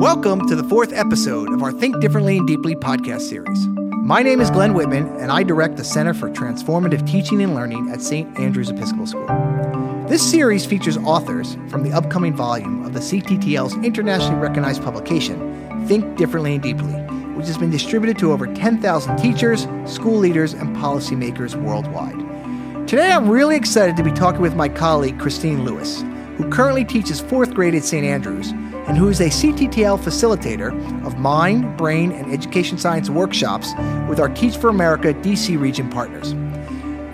Welcome to the fourth episode of our Think Differently and Deeply podcast series. My name is Glenn Whitman, and I direct the Center for Transformative Teaching and Learning at St. Andrew's Episcopal School. This series features authors from the upcoming volume of the CTTL's internationally recognized publication, Think Differently and Deeply, which has been distributed to over 10,000 teachers, school leaders, and policymakers worldwide. Today, I'm really excited to be talking with my colleague, Christine Lewis, who currently teaches fourth grade at St. Andrews and who is a CTTL facilitator of mind, brain, and education science workshops with our Teach for America DC region partners.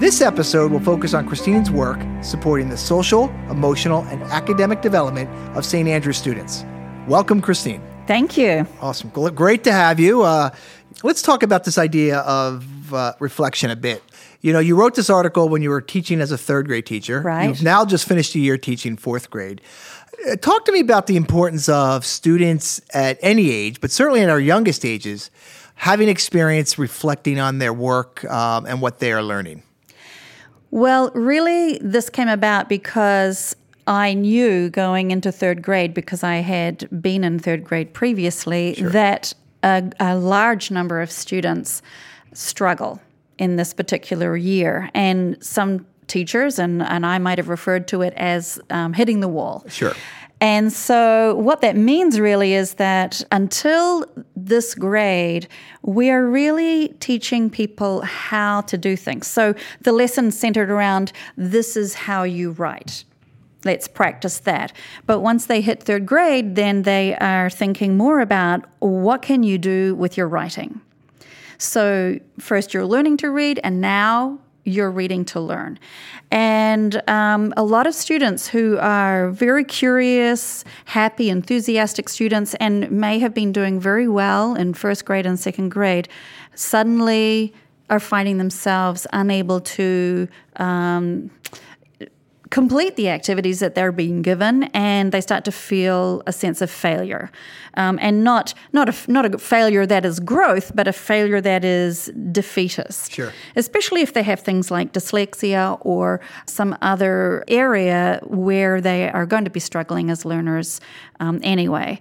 This episode will focus on Christine's work supporting the social, emotional, and academic development of St. Andrews students. Welcome, Christine. Thank you. Awesome. Great to have you. Uh, let's talk about this idea of uh, reflection a bit. You know, you wrote this article when you were teaching as a third grade teacher. Right. You've now just finished a year teaching fourth grade. Uh, talk to me about the importance of students at any age, but certainly at our youngest ages, having experience reflecting on their work um, and what they are learning. Well, really, this came about because I knew going into third grade, because I had been in third grade previously, Sure. that a, a large number of students struggle in this particular year. And some teachers, and, and I might have referred to it as um, hitting the wall. Sure. And so, what that means really is that until this grade, we are really teaching people how to do things. So, the lesson centered around this is how you write. Let's practice that. But once they hit third grade, then they are thinking more about what can you do with your writing. So, first you're learning to read, and now you're reading to learn. And um, a lot of students who are very curious, happy, enthusiastic students, and may have been doing very well in first grade and second grade, suddenly are finding themselves unable to. Um, complete the activities that they're being given, and they start to feel a sense of failure, um, and not not a not a failure that is growth, but a failure that is defeatist. Sure. Especially if they have things like dyslexia or some other area where they are going to be struggling as learners um, anyway.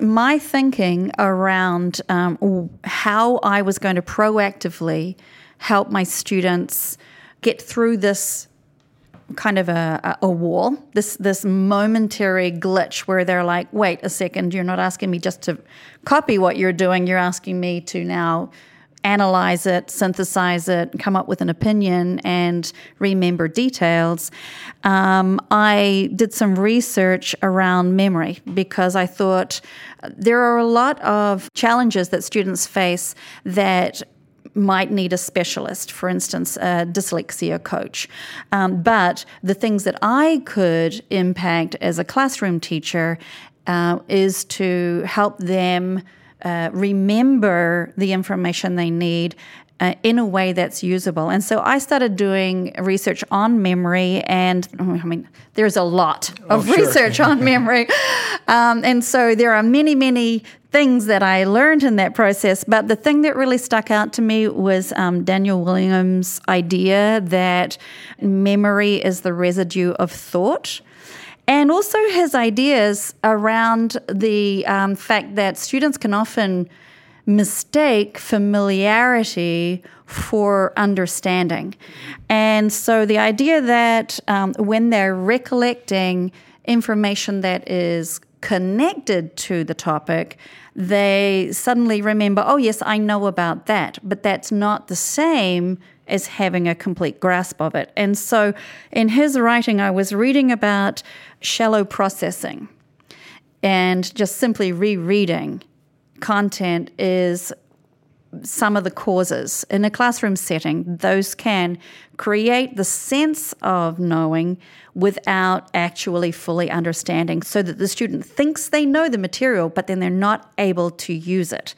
My thinking around um, how I was going to proactively help my students get through this kind of a, a wall, this this momentary glitch where they're like, wait a second, you're not asking me just to copy what you're doing, you're asking me to now analyze it, synthesize it, come up with an opinion, and remember details. Um, I did some research around memory because I thought there are a lot of challenges that students face that might need a specialist, for instance, a dyslexia coach. Um, but the things that I could impact as a classroom teacher uh, is to help them uh, remember the information they need. Uh, in a way that's usable. And so I started doing research on memory, and I mean, there's a lot of Oh, sure. research on memory. Um, and so there are many, many things that I learned in that process. But the thing that really stuck out to me was um, Daniel Willingham's idea that memory is the residue of thought. And also his ideas around the um, fact that students can often mistake familiarity for understanding. And so the idea that um, when they're recollecting information that is connected to the topic, they suddenly remember, oh, yes, I know about that. But that's not the same as having a complete grasp of it. And so in his writing, I was reading about shallow processing and just simply rereading content is some of the causes. In a classroom setting, those can create the sense of knowing without actually fully understanding, so that the student thinks they know the material, but then they're not able to use it.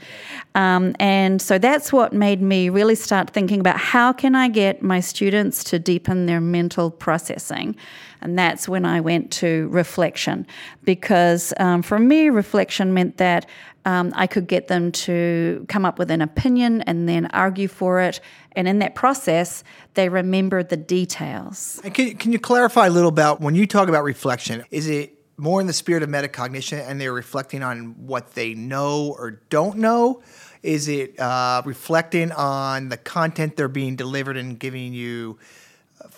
Um, and so that's what made me really start thinking about how can I get my students to deepen their mental processing. And that's when I went to reflection, because um, for me, reflection meant that um, I could get them to come up with an opinion and then argue for it. And in that process, they remember the details. Can, can you clarify a little about when you talk about reflection? Is it more in the spirit of metacognition and they're reflecting on what they know or don't know? Is it uh, reflecting on the content they're being delivered and giving you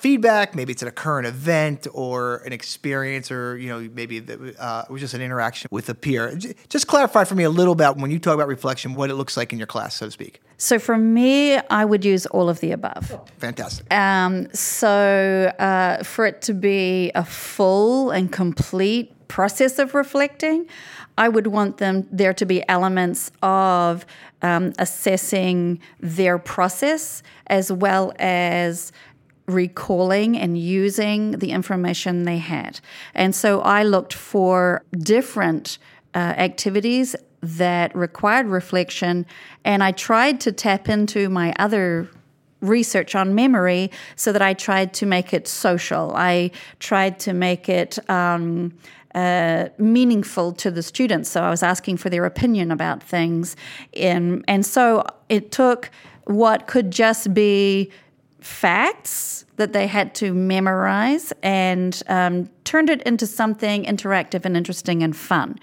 feedback? Maybe it's at a current event or an experience, or you know, maybe the, uh, it was just an interaction with a peer. Just clarify for me a little about when you talk about reflection, what it looks like in your class, so to speak. So for me, I would use all of the above. Fantastic. Um, so uh, for it to be a full and complete process of reflecting, I would want them there to be elements of um, assessing their process as well as recalling and using the information they had. And so I looked for different uh, activities that required reflection, and I tried to tap into my other research on memory so that I tried to make it social. I tried to make it. Um, uh, meaningful to the students. So I was asking for their opinion about things. And, and so it took what could just be facts that they had to memorize and um, turned it into something interactive and interesting and fun.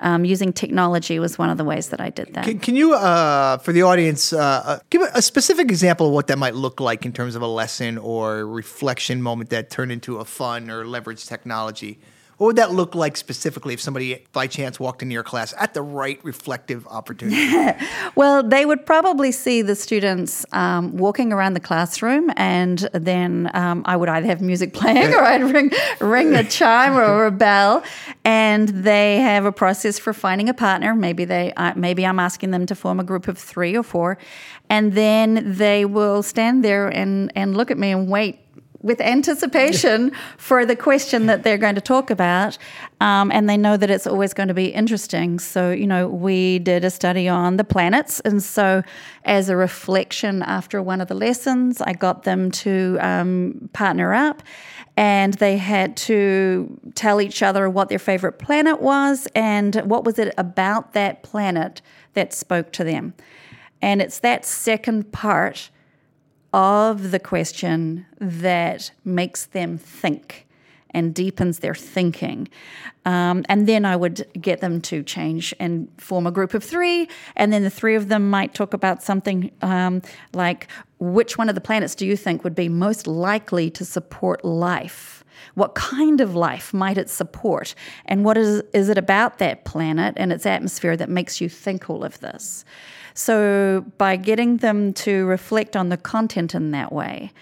Um, using technology was one of the ways that I did that. Can, can you, uh, for the audience, uh, uh give a specific example of what that might look like in terms of a lesson or reflection moment that turned into a fun or leveraged technology? What would that look like specifically if somebody by chance walked into your class at the right reflective opportunity? well, they would probably see the students um, walking around the classroom, and then um, I would either have music playing or I'd ring, ring a chime or a bell, and they have a process for finding a partner. Maybe they, uh, maybe I'm asking them to form a group of three or four, and then they will stand there and and look at me and wait with anticipation for the question that they're going to talk about. Um, and they know that it's always going to be interesting. So, you know, we did a study on the planets. And so, as a reflection after one of the lessons, I got them to um, partner up and they had to tell each other what their favorite planet was and what was it about that planet that spoke to them. And it's that second part of the question that makes them think and deepens their thinking. Um, and then I would get them to change and form a group of three. And then the three of them might talk about something um, like which one of the planets do you think would be most likely to support life? What kind of life might it support? And what is, is it about that planet and its atmosphere that makes you think all of this? So, by getting them to reflect on the content in that way,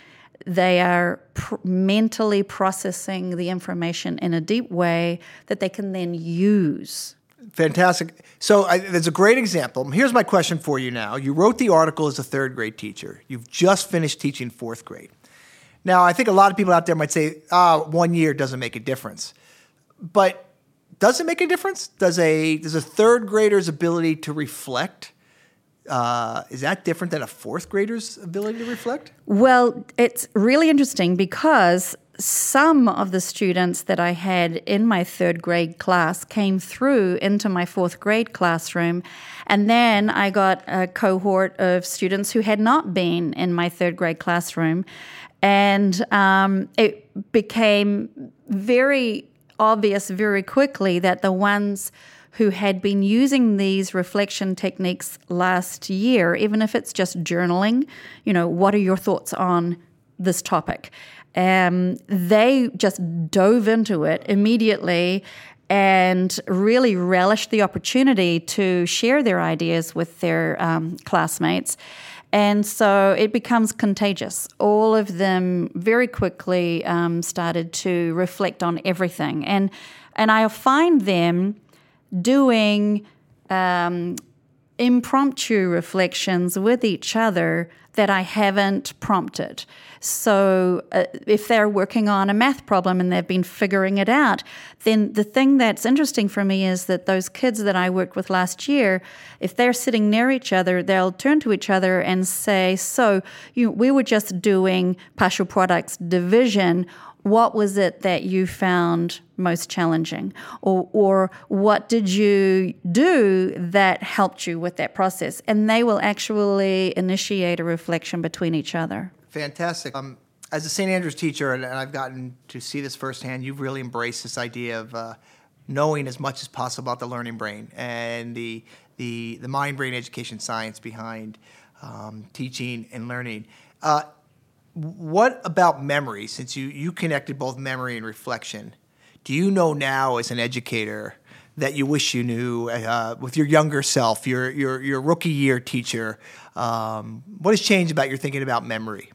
they are pr- mentally processing the information in a deep way that they can then use. Fantastic. So, I, there's a great example. Here's my question for you now. You wrote the article as a third grade teacher, you've just finished teaching fourth grade. Now, I think a lot of people out there might say, ah, one year doesn't make a difference. But does it make a difference? Does a, does a third grader's ability to reflect uh, is that different than a fourth grader's ability to reflect? Well, it's really interesting because some of the students that I had in my third grade class came through into my fourth grade classroom. And then I got a cohort of students who had not been in my third grade classroom. And um, it became very obvious very quickly that the ones who had been using these reflection techniques last year, even if it's just journaling, you know, what are your thoughts on this topic? Um, they just dove into it immediately and really relished the opportunity to share their ideas with their um, classmates. And so it becomes contagious. All of them very quickly um, started to reflect on everything. And, and I find them doing um, impromptu reflections with each other that I haven't prompted. So, uh, if they're working on a math problem and they've been figuring it out, then the thing that's interesting for me is that those kids that I worked with last year, if they're sitting near each other, they'll turn to each other and say, So, you, know, we were just doing partial products division what was it that you found most challenging? Or, or what did you do that helped you with that process? And they will actually initiate a reflection between each other. Fantastic. Um, as a st andrews teacher and i've gotten to see this firsthand you've really embraced this idea of uh, knowing as much as possible about the learning brain and the the, the mind brain education science behind um, teaching and learning. Uh, what about memory? Since you, you connected both memory and reflection, do you know now as an educator that you wish you knew uh, with your younger self, your, your, your rookie year teacher? Um, what has changed about your thinking about memory?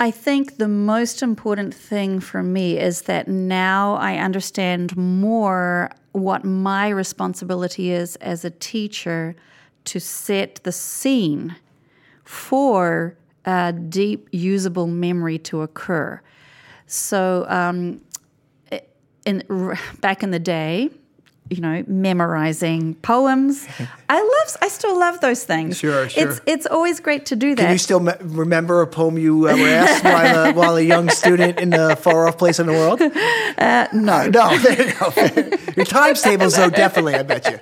I think the most important thing for me is that now I understand more what my responsibility is as a teacher to set the scene for a deep usable memory to occur. So, um, in back in the day, you know, memorizing poems. I love, I still love those things. Sure, sure. It's it's always great to do that. Can you still me- remember a poem you uh, were asked while, a, while a young student in a far off place in the world? Uh, no, no. Your times tables, though, definitely. I bet you.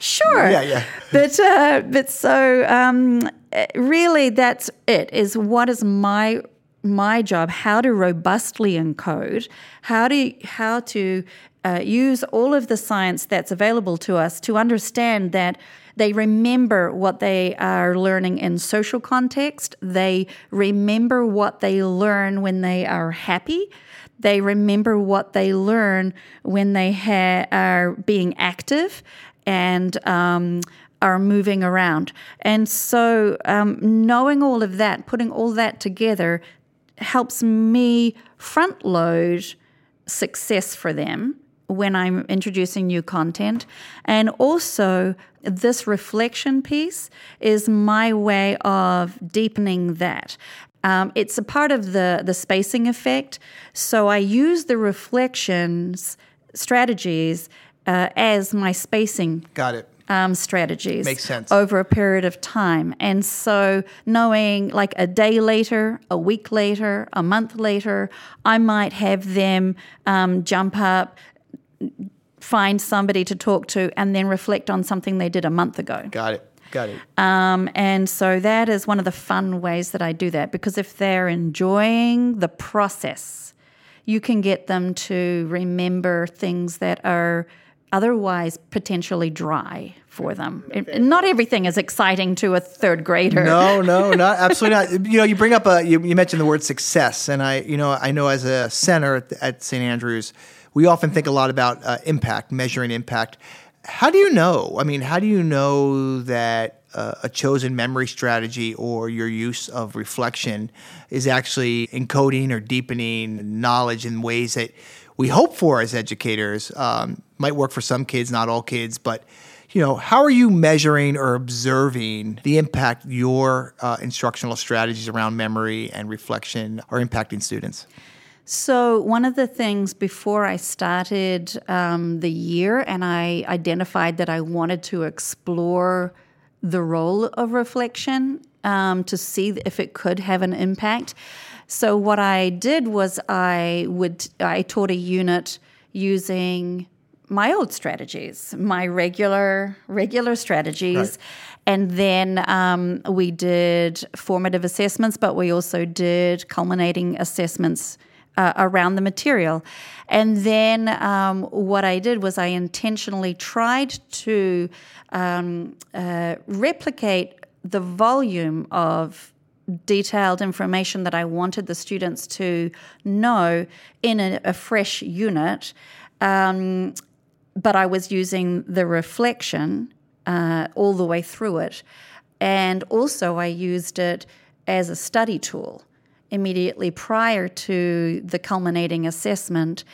Sure. Yeah, yeah. But uh, but so um, really, that's it. Is what is my my job? How to robustly encode? How to how to uh, use all of the science that's available to us to understand that they remember what they are learning in social context. They remember what they learn when they are happy. They remember what they learn when they ha- are being active and um, are moving around. And so, um, knowing all of that, putting all that together, helps me front load success for them when I'm introducing new content. And also, this reflection piece is my way of deepening that. Um, it's a part of the, the spacing effect. So I use the reflections strategies uh, as my spacing. Got it. Um, strategies Makes sense. over a period of time. And so, knowing like a day later, a week later, a month later, I might have them um, jump up, find somebody to talk to, and then reflect on something they did a month ago. Got it. Got it. Um, and so that is one of the fun ways that I do that because if they're enjoying the process, you can get them to remember things that are otherwise potentially dry for them. It, not everything is exciting to a third grader. No, no, not absolutely not. You know, you bring up a you, you mentioned the word success, and I, you know, I know as a center at, at St. Andrews, we often think a lot about uh, impact, measuring impact. How do you know? I mean, how do you know that uh, a chosen memory strategy or your use of reflection is actually encoding or deepening knowledge in ways that we hope for as educators? Um, might work for some kids, not all kids, but you know, how are you measuring or observing the impact your uh, instructional strategies around memory and reflection are impacting students? So, one of the things before I started um, the year and I identified that I wanted to explore the role of reflection um, to see if it could have an impact. So, what I did was I would I taught a unit using my old strategies, my regular regular strategies. Right. And then um, we did formative assessments, but we also did culminating assessments uh, around the material. And then um, what I did was I intentionally tried to um, uh, replicate the volume of detailed information that I wanted the students to know in a, a fresh unit. Um, but I was using the reflection uh, all the way through it. And also, I used it as a study tool immediately prior to the culminating assessment,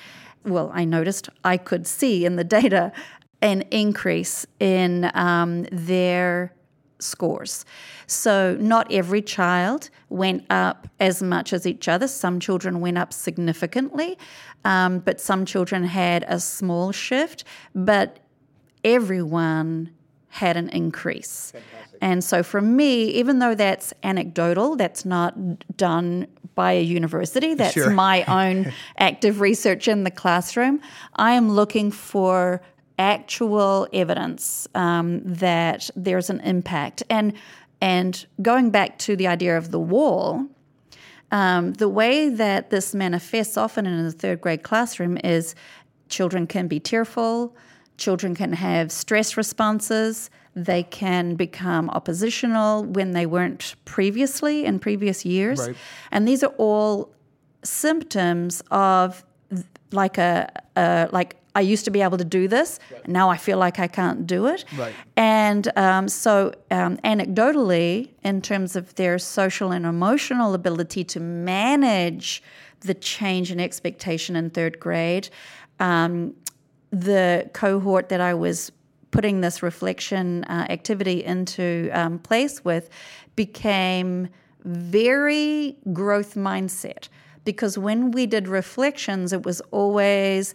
well, I noticed I could see in the data an increase in um, their scores. So, not every child went up as much as each other. Some children went up significantly, um, but some children had a small shift. But everyone had an increase. Fantastic. And so for me, even though that's anecdotal, that's not done by a university, that's sure. my own active research in the classroom, I am looking for actual evidence um, that there's an impact. And and going back to the idea of the wall, um, the way that this manifests often in a third grade classroom is children can be tearful, children can have stress responses, they can become oppositional when they weren't previously in previous years. Right. And these are all symptoms of like a, a like I used to be able to do this, now I feel like I can't do it. Right. And um, so, um, anecdotally, in terms of their social and emotional ability to manage the change in expectation in third grade, um, the cohort that I was putting this reflection uh, activity into um, place with became very growth mindset because when we did reflections, it was always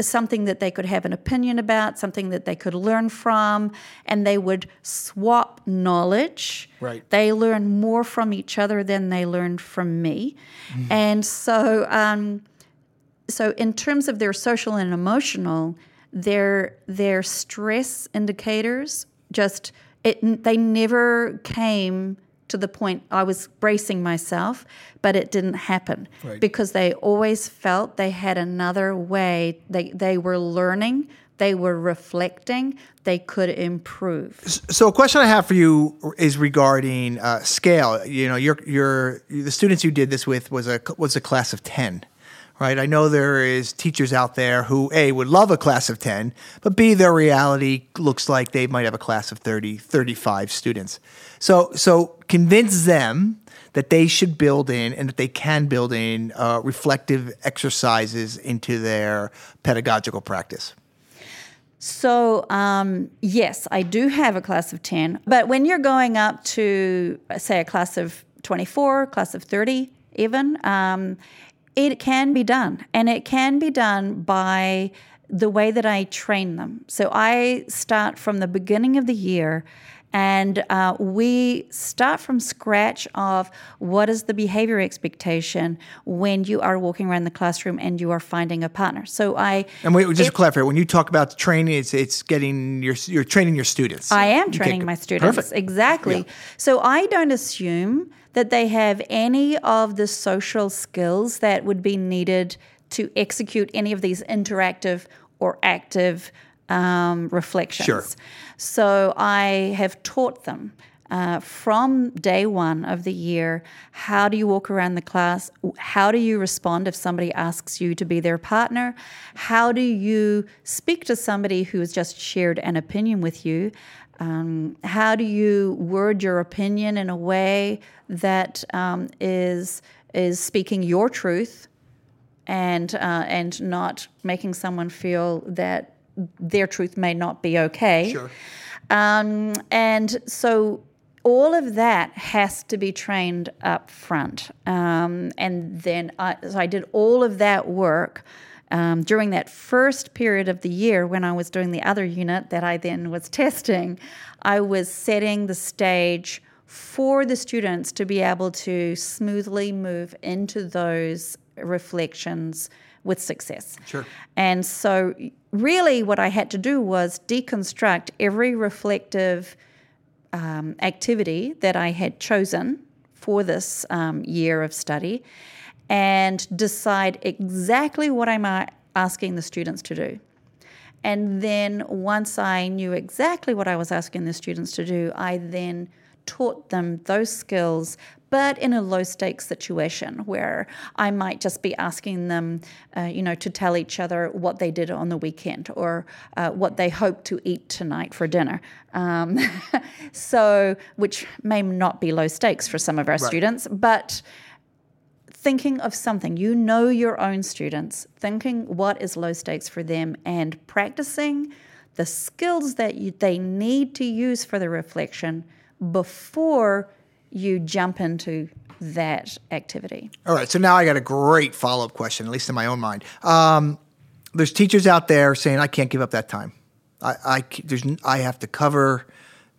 something that they could have an opinion about, something that they could learn from, and they would swap knowledge. Right. They learn more from each other than they learned from me. And so, um, so in terms of their social and emotional, their their stress indicators just it they never came to the point I was bracing myself, but it didn't happen Right. because they always felt they had another way. They they were learning, they were reflecting, they could improve. So a question I have for you is regarding uh, scale. You know, your your the students you did this with was a was a class of ten, right? I know there is teachers out there who a would love a class of ten, but b their reality looks like they might have a class of 30, 35 students. So so convince them that they should build in and that they can build in uh, reflective exercises into their pedagogical practice. So, um, yes, I do have a class of 10. But when you're going up to, say, a class of 24, class of 30, even, um, it can be done. And it can be done by the way that I train them. So, I start from the beginning of the year and uh, we start from scratch of what is the behavior expectation when you are walking around the classroom and you are finding a partner. So I And we, just to clarify, when you talk about training, it's it's getting your you're training your students. I am training good. my students. Perfect. Exactly. So I don't assume that they have any of the social skills that would be needed to execute any of these interactive or active um, reflections. Sure. So I have taught them. Uh, from day one of the year, how do you walk around the class? How do you respond if somebody asks you to be their partner? How do you speak to somebody who has just shared an opinion with you? Um, how do you word your opinion in a way that um, is is speaking your truth and uh, and not making someone feel that their truth may not be okay? Sure. Um, and so all of that has to be trained up front. Um, and then I, so I did all of that work um, during that first period of the year when I was doing the other unit that I then was testing. I was setting the stage for the students to be able to smoothly move into those reflections with success. Sure. And so, really, what I had to do was deconstruct every reflective um, activity that I had chosen for this um, year of study and decide exactly what I'm uh, asking the students to do. And then once I knew exactly what I was asking the students to do, I then taught them those skills, but in a low stakes situation where I might just be asking them, uh, you know, to tell each other what they did on the weekend or uh, what they hope to eat tonight for dinner. Um, so, which may not be low stakes for some of our students, but thinking of something, you know your own students, thinking what is low stakes for them and practicing the skills that you, they need to use for the reflection before you jump into that activity. All right. So now I got a great follow up question, at least in my own mind. Um, there's teachers out there saying, I can't give up that time. I there's, n- I have to cover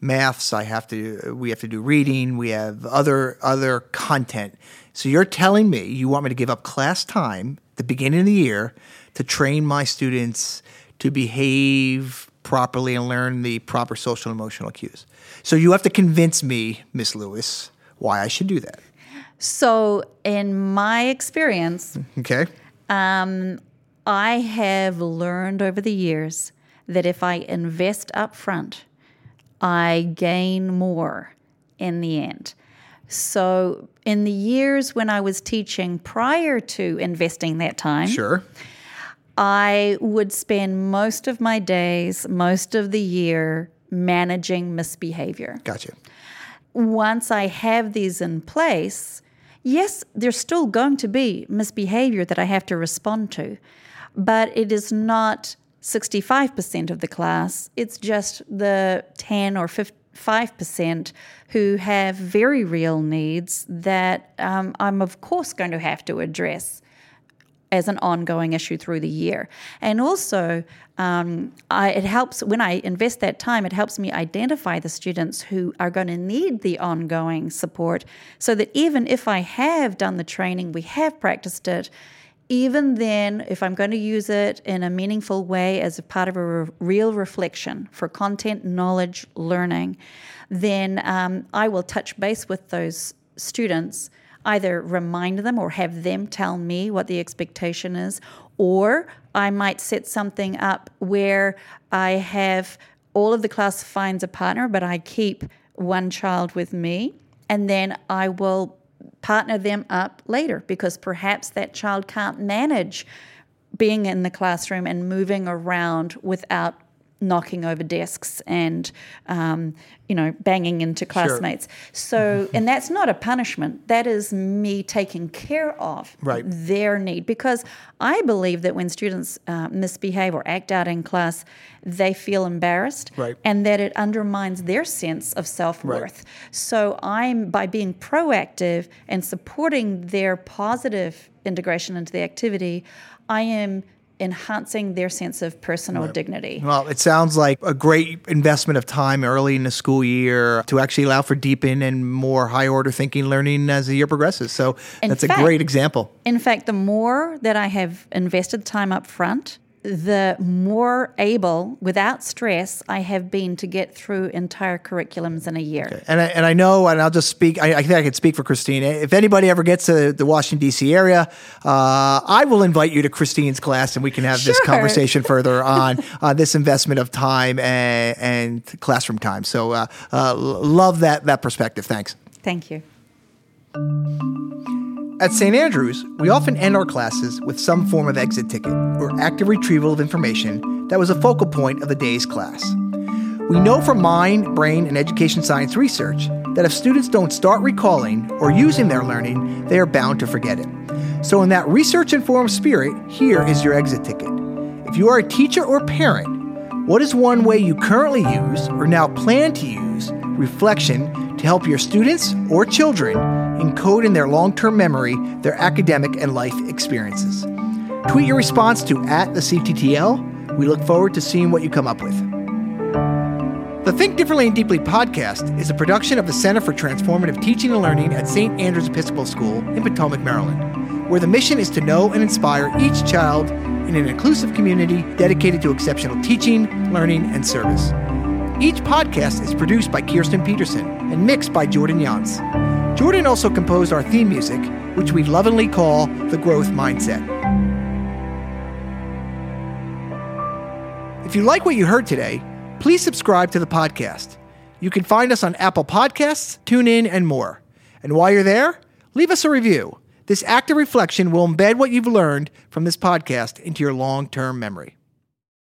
maths. I have to, we have to do reading. We have other, other content. So you're telling me you want me to give up class time the beginning of the year to train my students to behave properly and learn the proper social and emotional cues. So you have to convince me, Miss Lewis, why I should do that. So, in my experience, Okay. um, I have learned over the years that if I invest up front, I gain more in the end. So, in the years when I was teaching prior to investing that time, Sure. I would spend most of my days, most of the year managing misbehavior. Gotcha. Once I have these in place, yes, there's still going to be misbehavior that I have to respond to, but it is not 65% of the class. It's just the 10 or 5% who have very real needs that um, I'm, of course, going to have to address as an ongoing issue through the year. And also, um, I, it helps when I invest that time, it helps me identify the students who are going to need the ongoing support so that even if I have done the training, we have practiced it, even then, if I'm going to use it in a meaningful way as a part of a re- real reflection for content, knowledge, learning, then um, I will touch base with those students either remind them or have them tell me what the expectation is, or I might set something up where I have all of the class finds a partner, but I keep one child with me, and then I will partner them up later because perhaps that child can't manage being in the classroom and moving around without knocking over desks and um, you know banging into classmates sure. so and that's not a punishment that is me taking care of right. their need because i believe that when students uh, misbehave or act out in class they feel embarrassed right. and that it undermines their sense of self-worth right. so i'm by being proactive and supporting their positive integration into the activity i am enhancing their sense of personal right. dignity. Well, it sounds like a great investment of time early in the school year to actually allow for deepen and more high order thinking learning as the year progresses. So in that's fact, a great example. In fact, the more that I have invested time up front, the more able, without stress, I have been to get through entire curriculums in a year. Okay. And I, and I know, and I'll just speak. I, I think I could speak for Christine. If anybody ever gets to the Washington D.C. area, uh, I will invite you to Christine's class, and we can have sure. this conversation further on uh, this investment of time and, and classroom time. So, uh, uh love that that perspective. Thanks. Thank you. At St. Andrews, we often end our classes with some form of exit ticket or active retrieval of information that was a focal point of the day's class. We know from mind, brain, and education science research that if students don't start recalling or using their learning, they are bound to forget it. So, in that research informed spirit, here is your exit ticket. If you are a teacher or parent, what is one way you currently use or now plan to use reflection to help your students or children encode in their long term memory their academic and life experiences. Tweet your response to at the CTTL. We look forward to seeing what you come up with. The Think Differently and Deeply podcast is a production of the Center for Transformative Teaching and Learning at St. Andrews Episcopal School in Potomac, Maryland, where the mission is to know and inspire each child in an inclusive community dedicated to exceptional teaching, learning, and service. Each podcast is produced by Kirsten Peterson and mixed by Jordan Yance. Jordan also composed our theme music, which we lovingly call the Growth Mindset. If you like what you heard today, please subscribe to the podcast. You can find us on Apple Podcasts, TuneIn, and more. And while you're there, leave us a review. This act of reflection will embed what you've learned from this podcast into your long term memory.